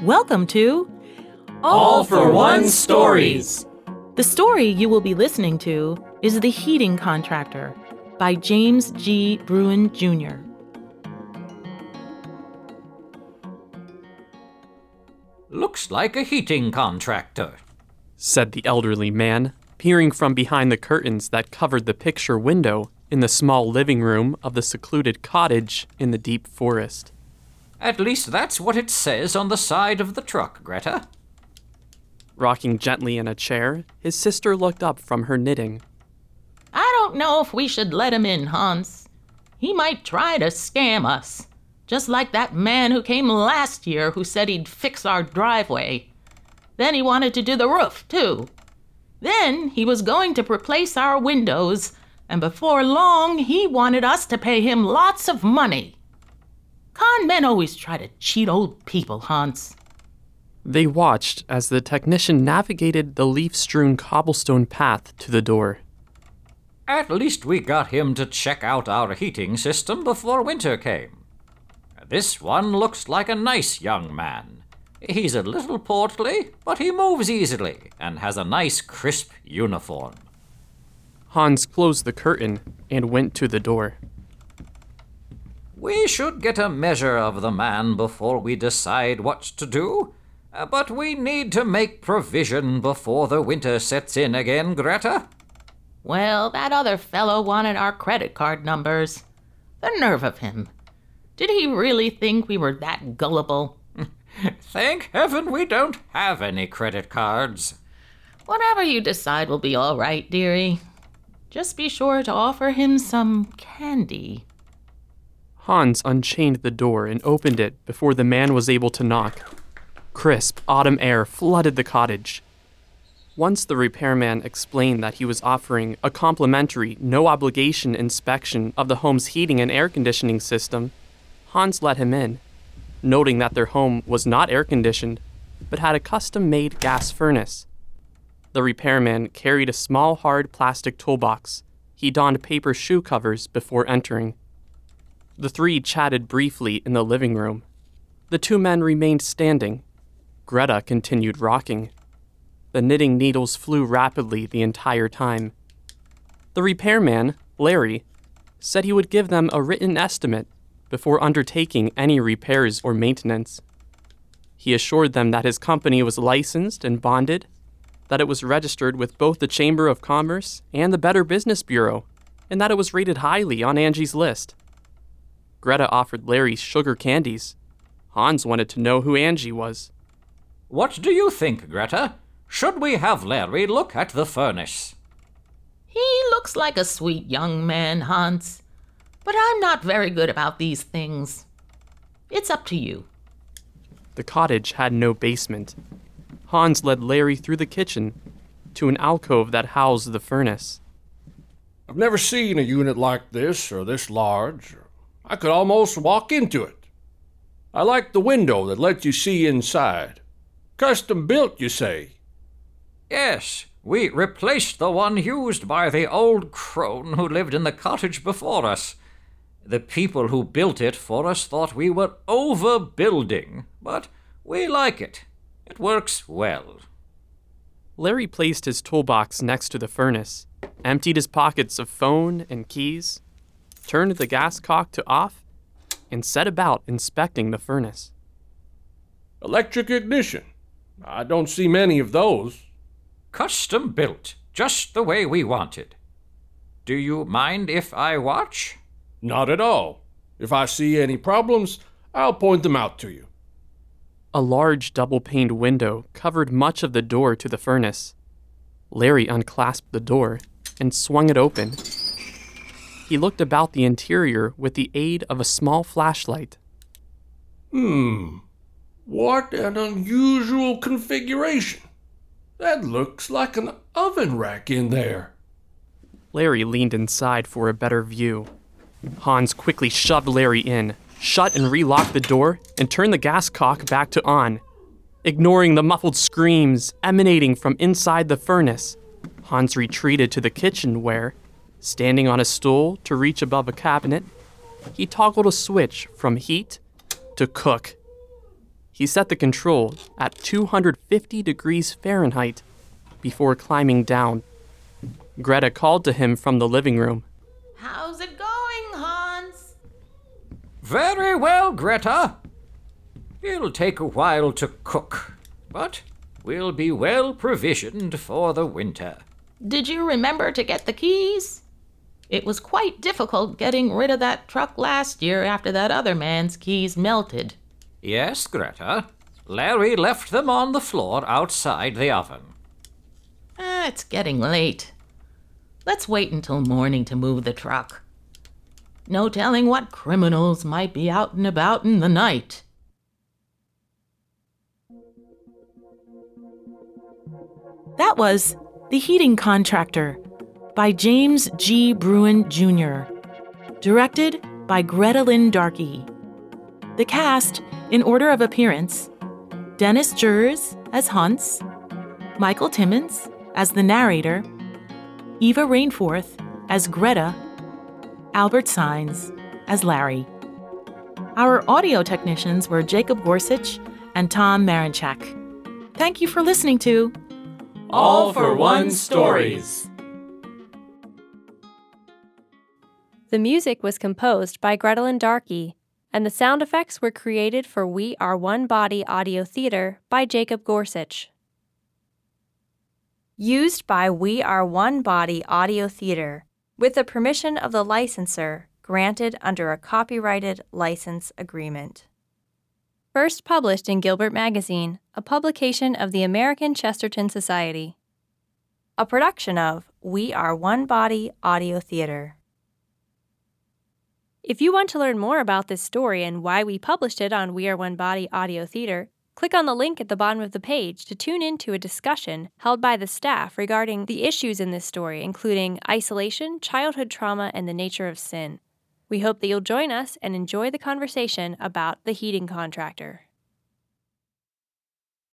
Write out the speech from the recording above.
Welcome to All for One Stories. The story you will be listening to is The Heating Contractor by James G. Bruen Jr. Looks like a heating contractor. said the elderly man, peering from behind the curtains that covered the picture window in the small living room of the secluded cottage in the deep forest. At least that's what it says on the side of the truck, Greta. Rocking gently in a chair, his sister looked up from her knitting. I don't know if we should let him in, Hans. He might try to scam us. Just like that man who came last year who said he'd fix our driveway. Then he wanted to do the roof, too. Then he was going to replace our windows, and before long he wanted us to pay him lots of money. Con men always try to cheat old people, Hans. They watched as the technician navigated the leaf strewn cobblestone path to the door. At least we got him to check out our heating system before winter came. This one looks like a nice young man. He's a little portly, but he moves easily and has a nice crisp uniform. Hans closed the curtain and went to the door. We should get a measure of the man before we decide what to do. Uh, But we need to make provision before the winter sets in again, Greta. Well, that other fellow wanted our credit card numbers. The nerve of him. Did he really think we were that gullible? Thank heaven we don't have any credit cards. Whatever you decide will be all right, dearie. Just be sure to offer him some candy. Hans unchained the door and opened it before the man was able to knock. Crisp autumn air flooded the cottage. Once the repairman explained that he was offering a complimentary, no obligation inspection of the home's heating and air conditioning system, Hans let him in, noting that their home was not air conditioned, but had a custom made gas furnace. The repairman carried a small hard plastic toolbox. He donned paper shoe covers before entering. The three chatted briefly in the living room. The two men remained standing. Greta continued rocking. The knitting needles flew rapidly the entire time. The repairman, Larry, said he would give them a written estimate before undertaking any repairs or maintenance. He assured them that his company was licensed and bonded, that it was registered with both the Chamber of Commerce and the Better Business Bureau, and that it was rated highly on Angie's list. Greta offered Larry sugar candies. Hans wanted to know who Angie was. What do you think, Greta? Should we have Larry look at the furnace? He looks like a sweet young man, Hans. But I'm not very good about these things. It's up to you. The cottage had no basement. Hans led Larry through the kitchen to an alcove that housed the furnace. I've never seen a unit like this or this large. I could almost walk into it. I like the window that lets you see inside. Custom built, you say? Yes, we replaced the one used by the old crone who lived in the cottage before us. The people who built it for us thought we were overbuilding, but we like it. It works well. Larry placed his toolbox next to the furnace, emptied his pockets of phone and keys, turned the gas cock to off, and set about inspecting the furnace. Electric ignition. I don't see many of those. Custom built, just the way we wanted. Do you mind if I watch? Not at all. If I see any problems, I'll point them out to you. A large double paned window covered much of the door to the furnace. Larry unclasped the door and swung it open. He looked about the interior with the aid of a small flashlight. Hmm. What an unusual configuration. That looks like an oven rack in there. Larry leaned inside for a better view. Hans quickly shoved Larry in, shut and relocked the door, and turned the gas cock back to on. Ignoring the muffled screams emanating from inside the furnace, Hans retreated to the kitchen where, standing on a stool to reach above a cabinet, he toggled a switch from heat to cook. He set the control at 250 degrees Fahrenheit before climbing down. Greta called to him from the living room. How's it? Very well, Greta. It'll take a while to cook, but we'll be well provisioned for the winter. Did you remember to get the keys? It was quite difficult getting rid of that truck last year after that other man's keys melted. Yes, Greta. Larry left them on the floor outside the oven. Ah, it's getting late. Let's wait until morning to move the truck. No telling what criminals might be out and about in the night. That was The Heating Contractor by James G. Bruen Jr., directed by Greta Lynn Darkey. The cast, in order of appearance Dennis Jers as Hans, Michael Timmons as the narrator, Eva Rainforth as Greta, Albert Signs as Larry. Our audio technicians were Jacob Gorsuch and Tom Marinchak. Thank you for listening to All for One Stories. The music was composed by Gretelyn Darkey, and the sound effects were created for We Are One Body Audio Theater by Jacob Gorsuch. Used by We Are One Body Audio Theater, with the permission of the licensor granted under a copyrighted license agreement. First published in Gilbert Magazine, a publication of the American Chesterton Society. A production of We Are One Body Audio Theater. If you want to learn more about this story and why we published it on We Are One Body Audio Theater, click on the link at the bottom of the page to tune in to a discussion held by the staff regarding the issues in this story, including isolation, childhood trauma, and the nature of sin. We hope that you'll join us and enjoy the conversation about the heating contractor.